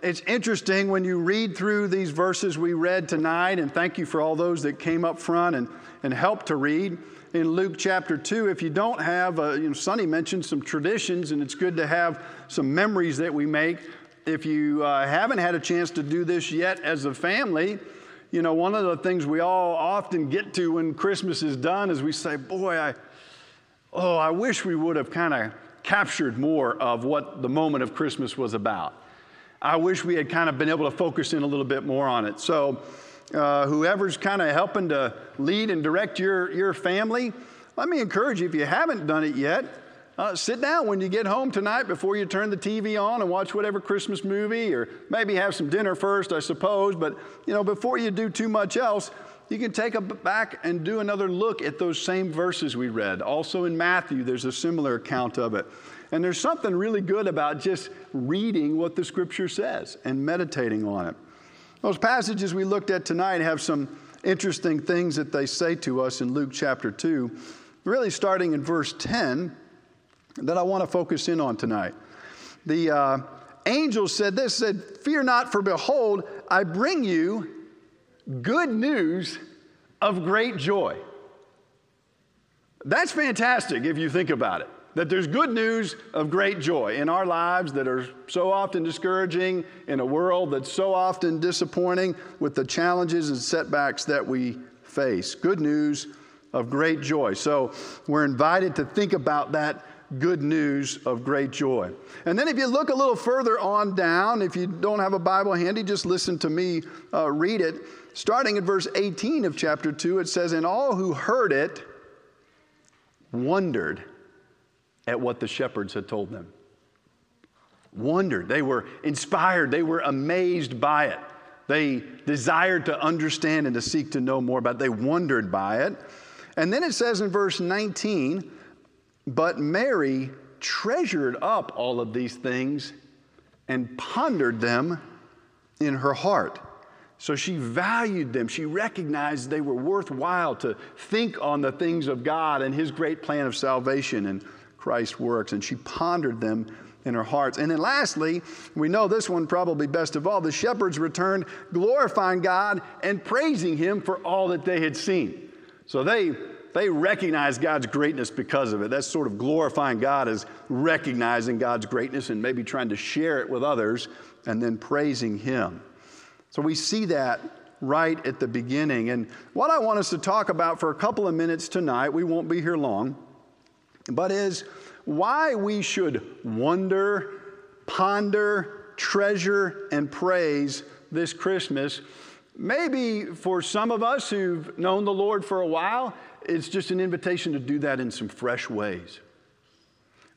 It's interesting when you read through these verses we read tonight, and thank you for all those that came up front and, and helped to read. In Luke chapter 2, if you don't have, uh, you know, Sonny mentioned some traditions, and it's good to have some memories that we make. If you uh, haven't had a chance to do this yet as a family, you know, one of the things we all often get to when Christmas is done is we say, Boy, I, oh, I wish we would have kind of captured more of what the moment of Christmas was about. I wish we had kind of been able to focus in a little bit more on it. So, uh, whoever's kind of helping to lead and direct your, your family, let me encourage you if you haven't done it yet, uh, sit down when you get home tonight before you turn the TV on and watch whatever Christmas movie, or maybe have some dinner first, I suppose. But you know, before you do too much else, you can take a back and do another look at those same verses we read. Also in Matthew, there's a similar account of it. And there's something really good about just reading what the scripture says and meditating on it. Those passages we looked at tonight have some interesting things that they say to us in Luke chapter 2, really starting in verse 10, that I want to focus in on tonight. The uh, angel said this said, Fear not, for behold, I bring you good news of great joy. That's fantastic if you think about it that there's good news of great joy in our lives that are so often discouraging, in a world that's so often disappointing with the challenges and setbacks that we face. Good news of great joy. So we're invited to think about that good news of great joy. And then if you look a little further on down, if you don't have a Bible handy, just listen to me uh, read it. Starting at verse 18 of chapter 2, it says, And all who heard it wondered at what the shepherds had told them. Wondered. They were inspired. They were amazed by it. They desired to understand and to seek to know more about it. They wondered by it. And then it says in verse 19, but Mary treasured up all of these things and pondered them in her heart. So she valued them. She recognized they were worthwhile to think on the things of God and His great plan of salvation. And Christ works, and she pondered them in her hearts. And then lastly, we know this one probably best of all the shepherds returned glorifying God and praising Him for all that they had seen. So they, they recognized God's greatness because of it. That's sort of glorifying God as recognizing God's greatness and maybe trying to share it with others and then praising Him. So we see that right at the beginning. And what I want us to talk about for a couple of minutes tonight, we won't be here long but is why we should wonder, ponder, treasure, and praise this Christmas. Maybe for some of us who've known the Lord for a while, it's just an invitation to do that in some fresh ways.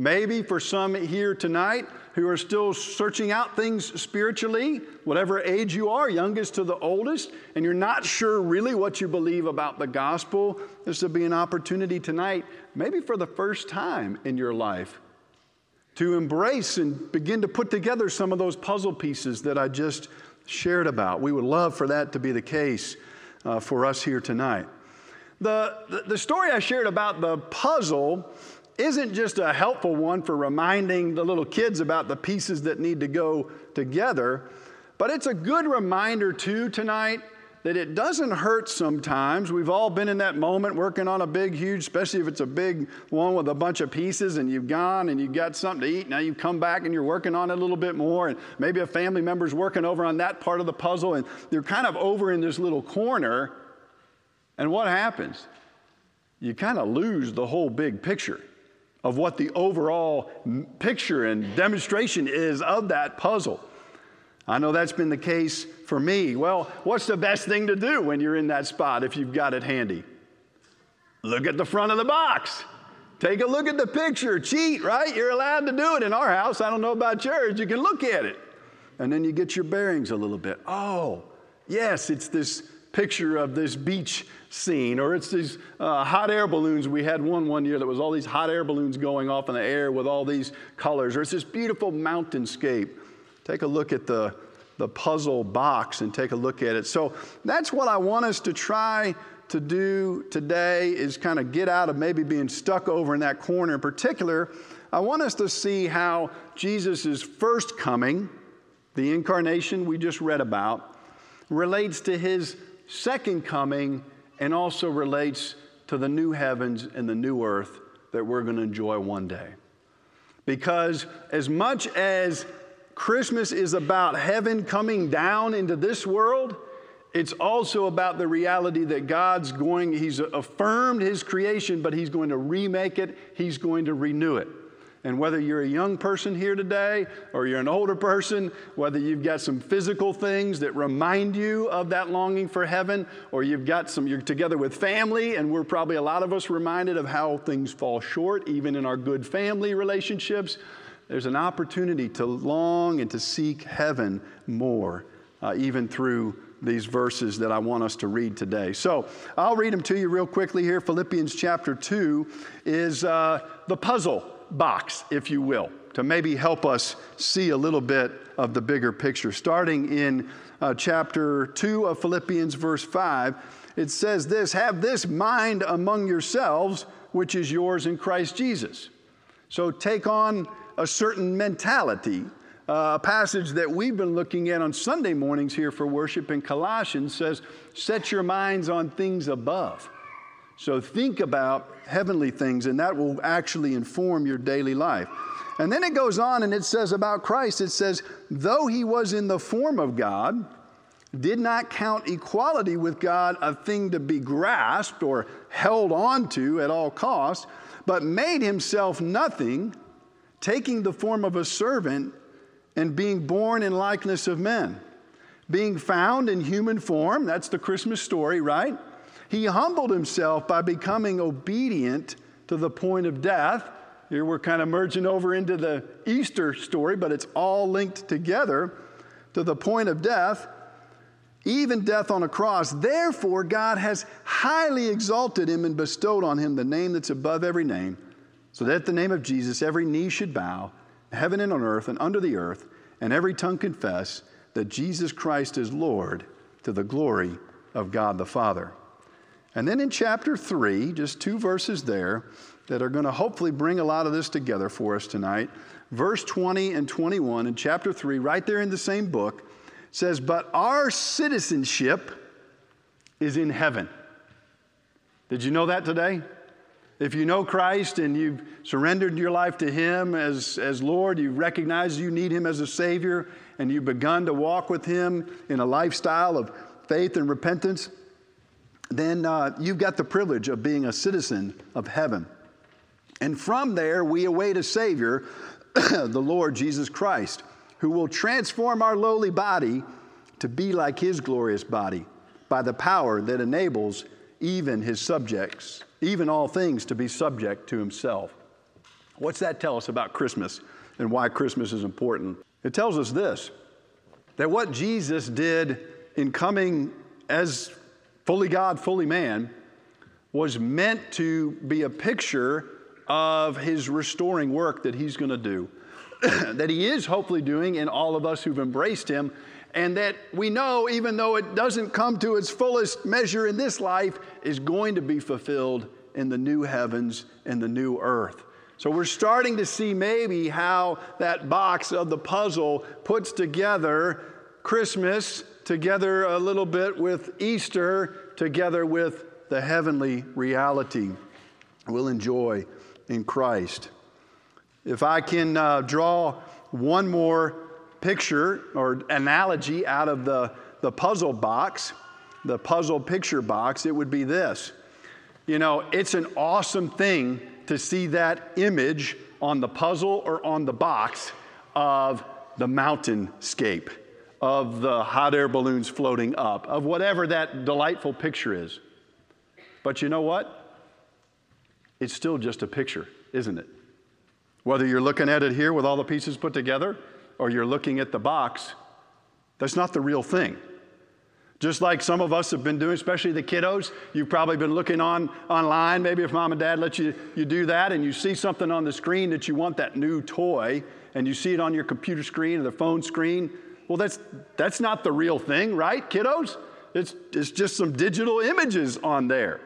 Maybe for some here tonight who are still searching out things spiritually, whatever age you are, youngest to the oldest, and you're not sure really what you believe about the gospel, this would be an opportunity tonight, maybe for the first time in your life, to embrace and begin to put together some of those puzzle pieces that I just shared about. We would love for that to be the case uh, for us here tonight. The, the, the story I shared about the puzzle isn't just a helpful one for reminding the little kids about the pieces that need to go together, but it's a good reminder too tonight that it doesn't hurt sometimes. We've all been in that moment working on a big, huge, especially if it's a big one with a bunch of pieces and you've gone and you've got something to eat. Now you've come back and you're working on it a little bit more, and maybe a family member's working over on that part of the puzzle, and you're kind of over in this little corner. And what happens? You kind of lose the whole big picture of what the overall picture and demonstration is of that puzzle. I know that's been the case for me. Well, what's the best thing to do when you're in that spot if you've got it handy? Look at the front of the box. Take a look at the picture. Cheat, right? You're allowed to do it in our house. I don't know about yours. You can look at it. And then you get your bearings a little bit. Oh, yes, it's this picture of this beach scene, or it's these uh, hot air balloons. We had one one year that was all these hot air balloons going off in the air with all these colors, or it's this beautiful mountainscape. Take a look at the, the puzzle box and take a look at it. So that's what I want us to try to do today is kind of get out of maybe being stuck over in that corner. In particular, I want us to see how Jesus' first coming the incarnation we just read about, relates to his second coming and also relates to the new heavens and the new earth that we're going to enjoy one day. Because as much as Christmas is about heaven coming down into this world, it's also about the reality that God's going, He's affirmed His creation, but He's going to remake it, He's going to renew it. And whether you're a young person here today or you're an older person, whether you've got some physical things that remind you of that longing for heaven, or you've got some, you're together with family, and we're probably a lot of us reminded of how things fall short, even in our good family relationships, there's an opportunity to long and to seek heaven more, uh, even through these verses that I want us to read today. So I'll read them to you real quickly here. Philippians chapter 2 is uh, the puzzle box, if you will, to maybe help us see a little bit of the bigger picture. Starting in uh, chapter 2 of Philippians, verse 5, it says this Have this mind among yourselves, which is yours in Christ Jesus. So take on a certain mentality. Uh, a passage that we've been looking at on Sunday mornings here for worship in Colossians says, Set your minds on things above. So think about heavenly things, and that will actually inform your daily life. And then it goes on and it says about Christ, it says, though he was in the form of God, did not count equality with God a thing to be grasped or held on to at all costs, but made himself nothing, taking the form of a servant and being born in likeness of men. Being found in human form, that's the Christmas story, right? He humbled himself by becoming obedient to the point of death. Here we're kind of merging over into the Easter story, but it's all linked together to the point of death, even death on a cross. Therefore, God has highly exalted him and bestowed on him the name that's above every name, so that at the name of Jesus every knee should bow, heaven and on earth and under the earth, and every tongue confess that Jesus Christ is Lord to the glory of God the Father. And then in chapter 3, just two verses there that are going to hopefully bring a lot of this together for us tonight. Verse 20 and 21 in chapter 3, right there in the same book, says, But our citizenship is in heaven. Did you know that today? If you know Christ and you've surrendered your life to Him as, as Lord, you recognize you need Him as a Savior, and you've begun to walk with Him in a lifestyle of faith and repentance, then uh, you've got the privilege of being a citizen of heaven. And from there, we await a Savior, the Lord Jesus Christ, who will transform our lowly body to be like His glorious body by the power that enables even His subjects, even all things, to be subject to Himself. What's that tell us about Christmas and why Christmas is important? It tells us this that what Jesus did in coming as fully God, fully man, was meant to be a picture of his restoring work that he's going to do, that he is hopefully doing in all of us who've embraced him, and that we know, even though it doesn't come to its fullest measure in this life, is going to be fulfilled in the new heavens and the new earth. So we're starting to see maybe how that box of the puzzle puts together Christmas together a little bit with Easter, together with the heavenly reality we'll enjoy in Christ. If I can uh, draw one more picture or analogy out of the, the puzzle box, the puzzle picture box, it would be this. You know, it's an awesome thing to see that image on the puzzle or on the box of the mountainscape of the hot air balloons floating up, of whatever that delightful picture is. But you know what? It's still just a picture, isn't it? Whether you're looking at it here with all the pieces put together or you're looking at the box, that's not the real thing. Just like some of us have been doing, especially the kiddos, you've probably been looking on online. Maybe if mom and dad let you, you do that and you see something on the screen that you want that new toy, and you see it on your computer screen or the phone screen, well, that's, that's not the real thing, right, kiddos? It's, it's just some digital images on there.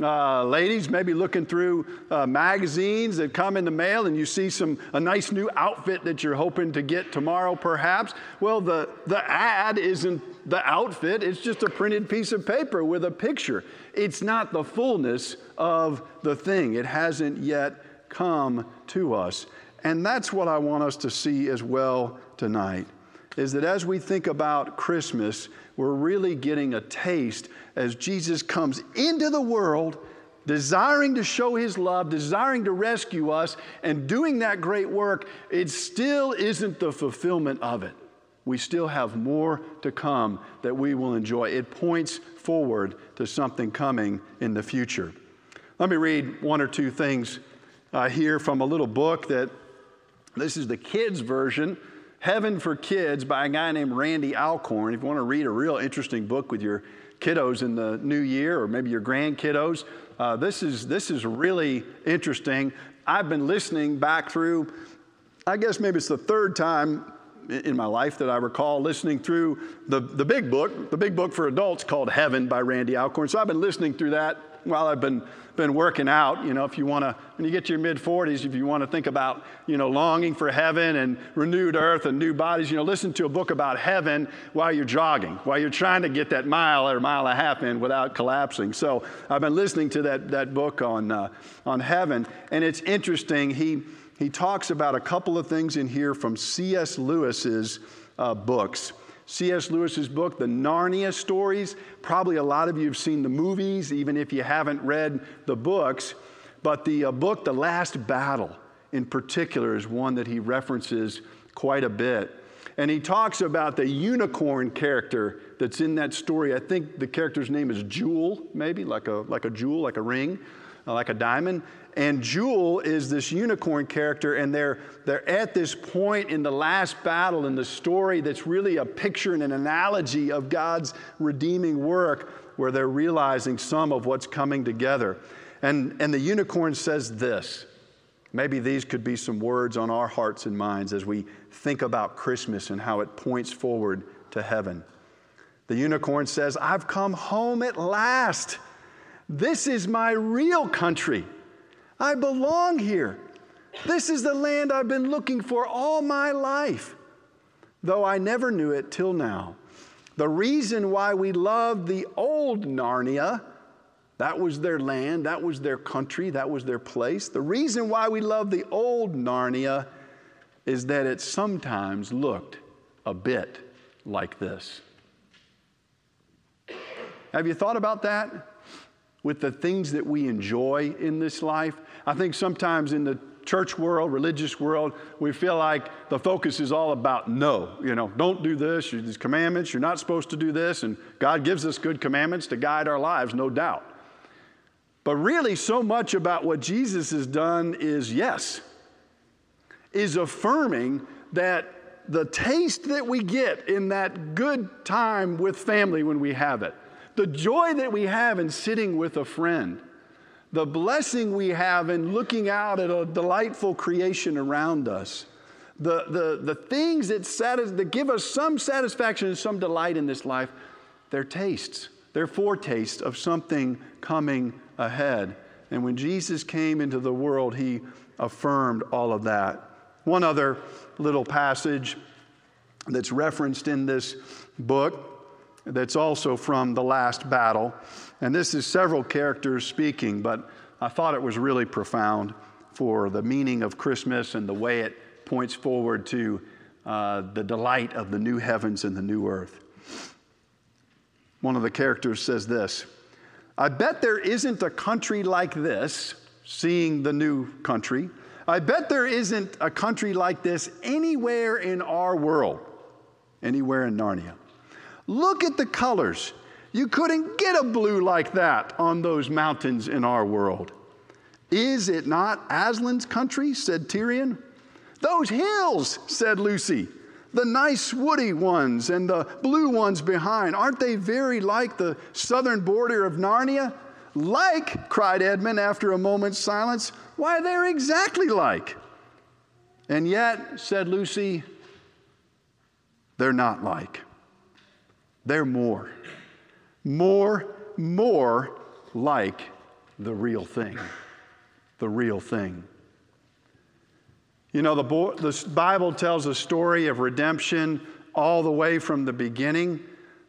Uh, ladies, maybe looking through uh, magazines that come in the mail and you see some a nice new outfit that you're hoping to get tomorrow, perhaps. Well, the, the ad isn't the outfit, it's just a printed piece of paper with a picture. It's not the fullness of the thing, it hasn't yet come to us. And that's what I want us to see as well tonight is that as we think about Christmas, we're really getting a taste as Jesus comes into the world, desiring to show his love, desiring to rescue us, and doing that great work. It still isn't the fulfillment of it. We still have more to come that we will enjoy. It points forward to something coming in the future. Let me read one or two things uh, here from a little book that this is the kids' version Heaven for Kids by a guy named Randy Alcorn. If you want to read a real interesting book with your kiddos in the new year or maybe your grandkiddos, uh, this, is, this is really interesting. I've been listening back through, I guess maybe it's the third time in my life that I recall listening through the, the big book, the big book for adults called Heaven by Randy Alcorn. So I've been listening through that while I've been been working out, you know, if you want to, when you get to your mid 40s, if you want to think about, you know, longing for heaven and renewed earth and new bodies, you know, listen to a book about heaven while you're jogging, while you're trying to get that mile or mile and a half in without collapsing. So I've been listening to that, that book on, uh, on heaven, and it's interesting. He, he talks about a couple of things in here from C.S. Lewis's uh, books. C.S. Lewis's book, The Narnia Stories. Probably a lot of you have seen the movies, even if you haven't read the books. But the uh, book, The Last Battle, in particular, is one that he references quite a bit. And he talks about the unicorn character that's in that story. I think the character's name is Jewel, maybe, like a, like a jewel, like a ring, like a diamond. And Jewel is this unicorn character, and they're, they're at this point in the last battle in the story that's really a picture and an analogy of God's redeeming work where they're realizing some of what's coming together. And, and the unicorn says this. Maybe these could be some words on our hearts and minds as we think about Christmas and how it points forward to heaven. The unicorn says, I've come home at last. This is my real country. I belong here. This is the land I've been looking for all my life, though I never knew it till now. The reason why we love the old Narnia, that was their land, that was their country, that was their place. The reason why we love the old Narnia is that it sometimes looked a bit like this. Have you thought about that? With the things that we enjoy in this life? I think sometimes in the church world, religious world, we feel like the focus is all about no. You know, don't do this, these commandments, you're not supposed to do this, and God gives us good commandments to guide our lives, no doubt. But really, so much about what Jesus has done is yes, is affirming that the taste that we get in that good time with family when we have it, the joy that we have in sitting with a friend, the blessing we have in looking out at a delightful creation around us, the, the, the things that, satis- that give us some satisfaction and some delight in this life, they're tastes. They're foretastes of something coming ahead. And when Jesus came into the world, he affirmed all of that. One other little passage that's referenced in this book that's also from the last battle and this is several characters speaking, but I thought it was really profound for the meaning of Christmas and the way it points forward to uh, the delight of the new heavens and the new earth. One of the characters says this I bet there isn't a country like this, seeing the new country. I bet there isn't a country like this anywhere in our world, anywhere in Narnia. Look at the colors. You couldn't get a blue like that on those mountains in our world. Is it not Aslan's country? said Tirian. Those hills, said Lucy. The nice woody ones and the blue ones behind, aren't they very like the southern border of Narnia? Like, cried Edmund after a moment's silence. Why, they're exactly like. And yet, said Lucy, they're not like. They're more more, more like the real thing. The real thing. You know, the, bo- the Bible tells a story of redemption all the way from the beginning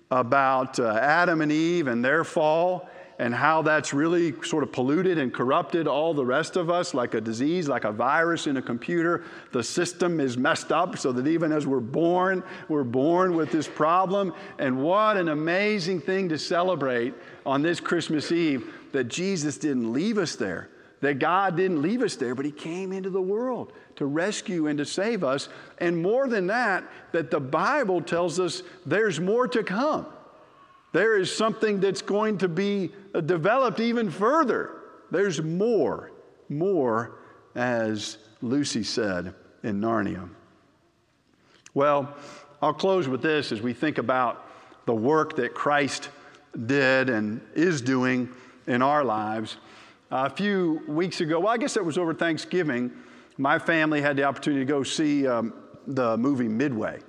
about uh, Adam and Eve and their fall and how that's really sort of polluted and corrupted all the rest of us like a disease, like a virus in a computer. The system is messed up so that even as we're born, we're born with this problem. And what an amazing thing to celebrate on this Christmas Eve that Jesus didn't leave us there, that God didn't leave us there, but He came into the world to rescue and to save us. And more than that, that the Bible tells us there's more to come. There is something that's going to be developed even further. There's more, more, as Lucy said in Narnia. Well, I'll close with this as we think about the work that Christ did and is doing in our lives. A few weeks ago, well, I guess it was over Thanksgiving, my family had the opportunity to go see um, the movie Midway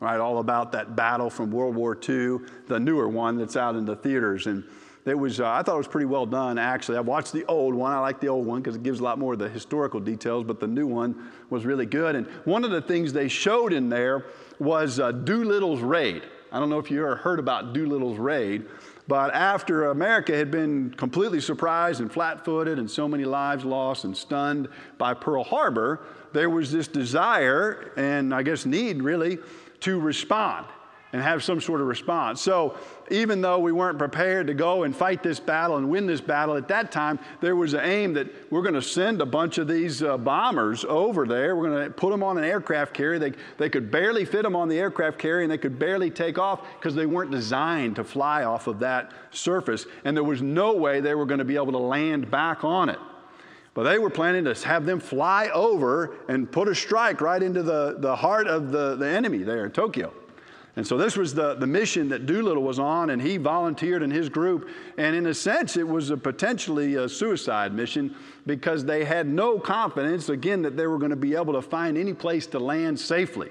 right? All about that battle from World War II, the newer one that's out in the theaters. And it was, uh, I thought it was pretty well done, actually. I watched the old one. I like the old one because it gives a lot more of the historical details, but the new one was really good. And one of the things they showed in there was uh, Doolittle's raid. I don't know if you ever heard about Doolittle's raid, but after America had been completely surprised and flat footed and so many lives lost and stunned by Pearl Harbor, there was this desire and I guess need really to respond and have some sort of response. So, even though we weren't prepared to go and fight this battle and win this battle at that time, there was an aim that we're going to send a bunch of these uh, bombers over there. We're going to put them on an aircraft carrier. They, they could barely fit them on the aircraft carrier and they could barely take off because they weren't designed to fly off of that surface. And there was no way they were going to be able to land back on it. But they were planning to have them fly over and put a strike right into the, the heart of the, the enemy there in Tokyo. And so this was the, the mission that Doolittle was on, and he volunteered in his group. And in a sense, it was a potentially a suicide mission because they had no confidence, again, that they were going to be able to find any place to land safely.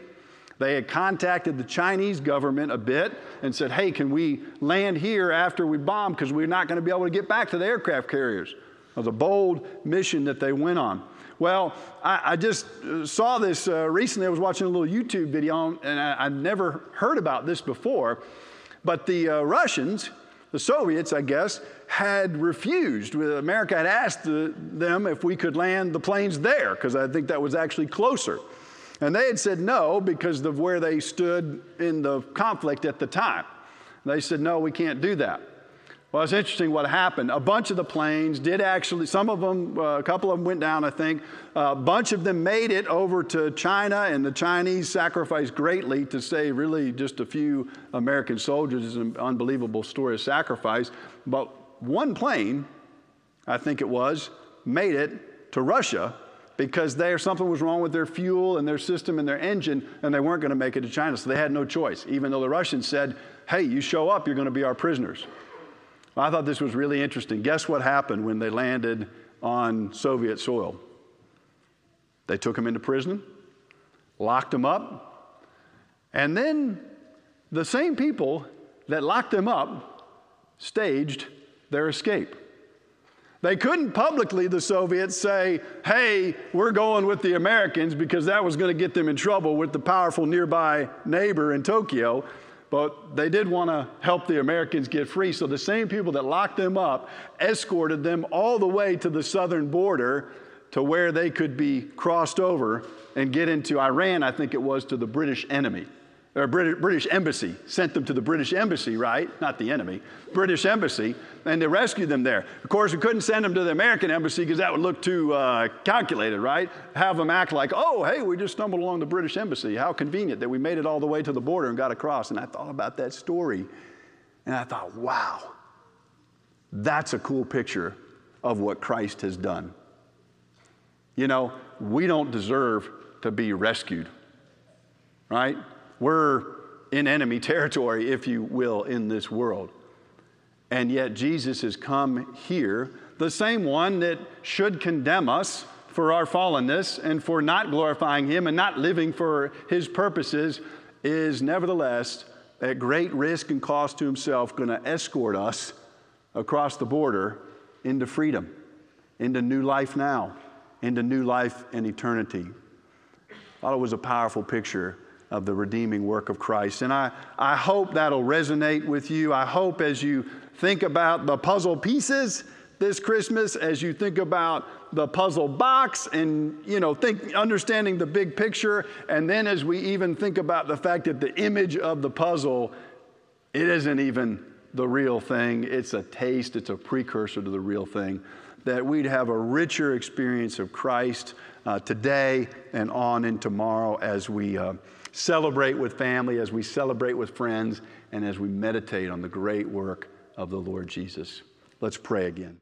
They had contacted the Chinese government a bit and said, hey, can we land here after we bomb because we're not going to be able to get back to the aircraft carriers of the bold mission that they went on. Well, I, I just uh, saw this uh, recently. I was watching a little YouTube video, and I, would never heard about this before. But the uh, Russians, the Soviets, I guess, had refused. America had asked the, them if we could land the planes there, because I think that was actually closer. And they had said no because of where they stood in the conflict at the time. They said, no, we can't do that. Well, it's interesting what happened. A bunch of the planes did actually, some of them, uh, a couple of them went down, I think. Uh, a bunch of them made it over to China, and the Chinese sacrificed greatly to save really just a few American soldiers. It's an unbelievable story of sacrifice. But one plane, I think it was, made it to Russia because there something was wrong with their fuel and their system and their engine, and they weren't going to make it to China. So they had no choice, even though the Russians said, hey, you show up, you're going to be our prisoners. I thought this was really interesting. Guess what happened when they landed on Soviet soil? They took them into prison, locked them up, and then the same people that locked them up staged their escape. They couldn't publicly, the Soviets, say, hey, we're going with the Americans because that was going to get them in trouble with the powerful nearby neighbor in Tokyo but they did want to help the Americans get free. So the same people that locked them up escorted them all the way to the southern border to where they could be crossed over and get into Iran, I think it was, to the British enemy or British, embassy, sent them to the British embassy, right? Not the enemy, British embassy, and they rescued them there. Of course, we couldn't send them to the American embassy because that would look too uh, calculated, right? Have them act like, oh, hey, we just stumbled along the British embassy. How convenient that we made it all the way to the border and got across. And I thought about that story, and I thought, wow, that's a cool picture of what Christ has done. You know, we don't deserve to be rescued, right? We're in enemy territory, if you will, in this world. And yet Jesus has come here, the same one that should condemn us for our fallenness and for not glorifying Him and not living for His purposes, is nevertheless at great risk and cost to Himself going to escort us across the border into freedom, into new life now, into new life and eternity. I thought it was a powerful picture of the redeeming work of Christ. And I, I hope that'll resonate with you. I hope as you think about the puzzle pieces this Christmas, as you think about the puzzle box and, you know, think, understanding the big picture, and then as we even think about the fact that the image of the puzzle, it isn't even the real thing. It's a taste, it's a precursor to the real thing. That we'd have a richer experience of Christ uh, today and on and tomorrow as we uh, celebrate with family, as we celebrate with friends, and as we meditate on the great work of the Lord Jesus. Let's pray again.